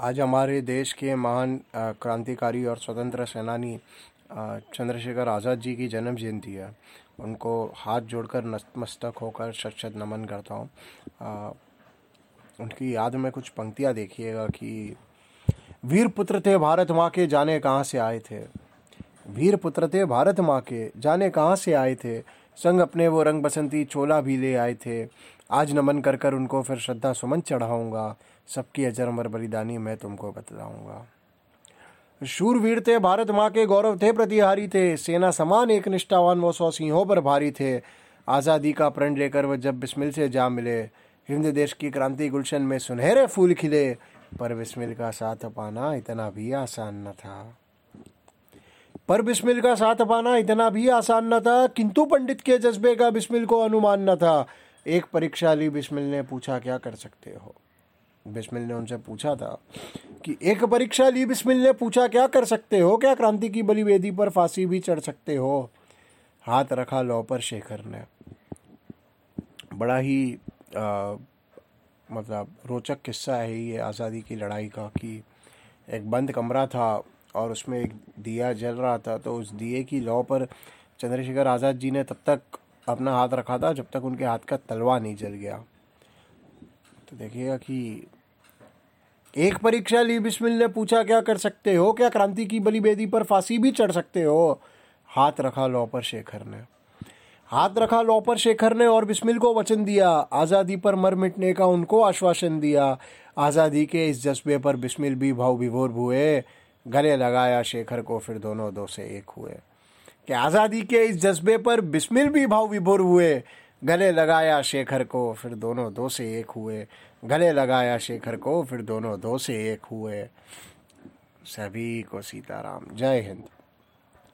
आज हमारे देश के महान क्रांतिकारी और स्वतंत्र सेनानी चंद्रशेखर आज़ाद जी की जन्म जयंती है। उनको हाथ जोड़कर नतमस्तक होकर शत शत नमन करता हूँ। उनकी याद में कुछ पंक्तियाँ देखिएगा कि वीर पुत्र थे भारत माँ के, जाने कहाँ से आए थे। वीर पुत्र थे भारत माँ के, जाने कहाँ से आए थे। संग अपने वो रंग बसंती चोला भी ले आए थे। आज नमन कर कर उनको फिर श्रद्धा सुमन चढ़ाऊँगा। सबकी अजर अमर बलिदानी मैं तुमको बतलाऊँगा। शूरवीर थे, भारत माँ के गौरव थे, प्रतिहारी थे। सेना समान एक निष्ठावान, वो सौ सिंहों पर भारी थे। आज़ादी का प्रण लेकर वह जब बिस्मिल से जा मिले, हिंद देश की क्रांति गुलशन में सुनहरे फूल खिले, पर बिस्मिल का साथ पाना इतना भी आसान न था। पर बिस्मिल का साथ पाना इतना भी आसान न था, किंतु पंडित के जज्बे का बिस्मिल को अनुमान न था। एक परीक्षा ली बिस्मिल ने पूछा क्या कर सकते हो? बिस्मिल ने उनसे पूछा था कि एक परीक्षा ली बिस्मिल ने पूछा क्या कर सकते हो? क्या क्रांति की बलि वेदी पर फांसी भी चढ़ सकते हो? हाथ रखा लो पर शेखर ने। बड़ा ही आ, मतलब रोचक किस्सा है ये आज़ादी की लड़ाई का कि एक बंद कमरा था और उसमें एक दिया जल रहा था तो उस दिए की लौ पर चंद्रशेखर आज़ाद जी ने तब तक अपना हाथ रखा था जब तक उनके हाथ का तलवा नहीं जल गया। तो देखिएगा कि एक परीक्षा ली, बिस्मिल ने पूछा, क्या कर सकते हो? क्या क्रांति की बलि बेदी पर फांसी भी चढ़ सकते हो? हाथ रखा लौ पर शेखर ने। हाथ रखा लौ पर शेखर ने और बिस्मिल को वचन दिया। आज़ादी पर मर मिटने का उनको आश्वासन दिया। आज़ादी के इस जज्बे पर बिस्मिल भी भाव विभोर हुए। गले लगाया शेखर को, फिर दोनों दो से एक हुए। कि आज़ादी के इस जज्बे पर बिस्मिल भी भाव विभोर हुए। गले लगाया शेखर को, फिर दोनों दो से एक हुए। गले लगाया शेखर को, फिर दोनों दो से एक हुए। सभी को सीताराम। जय हिंद।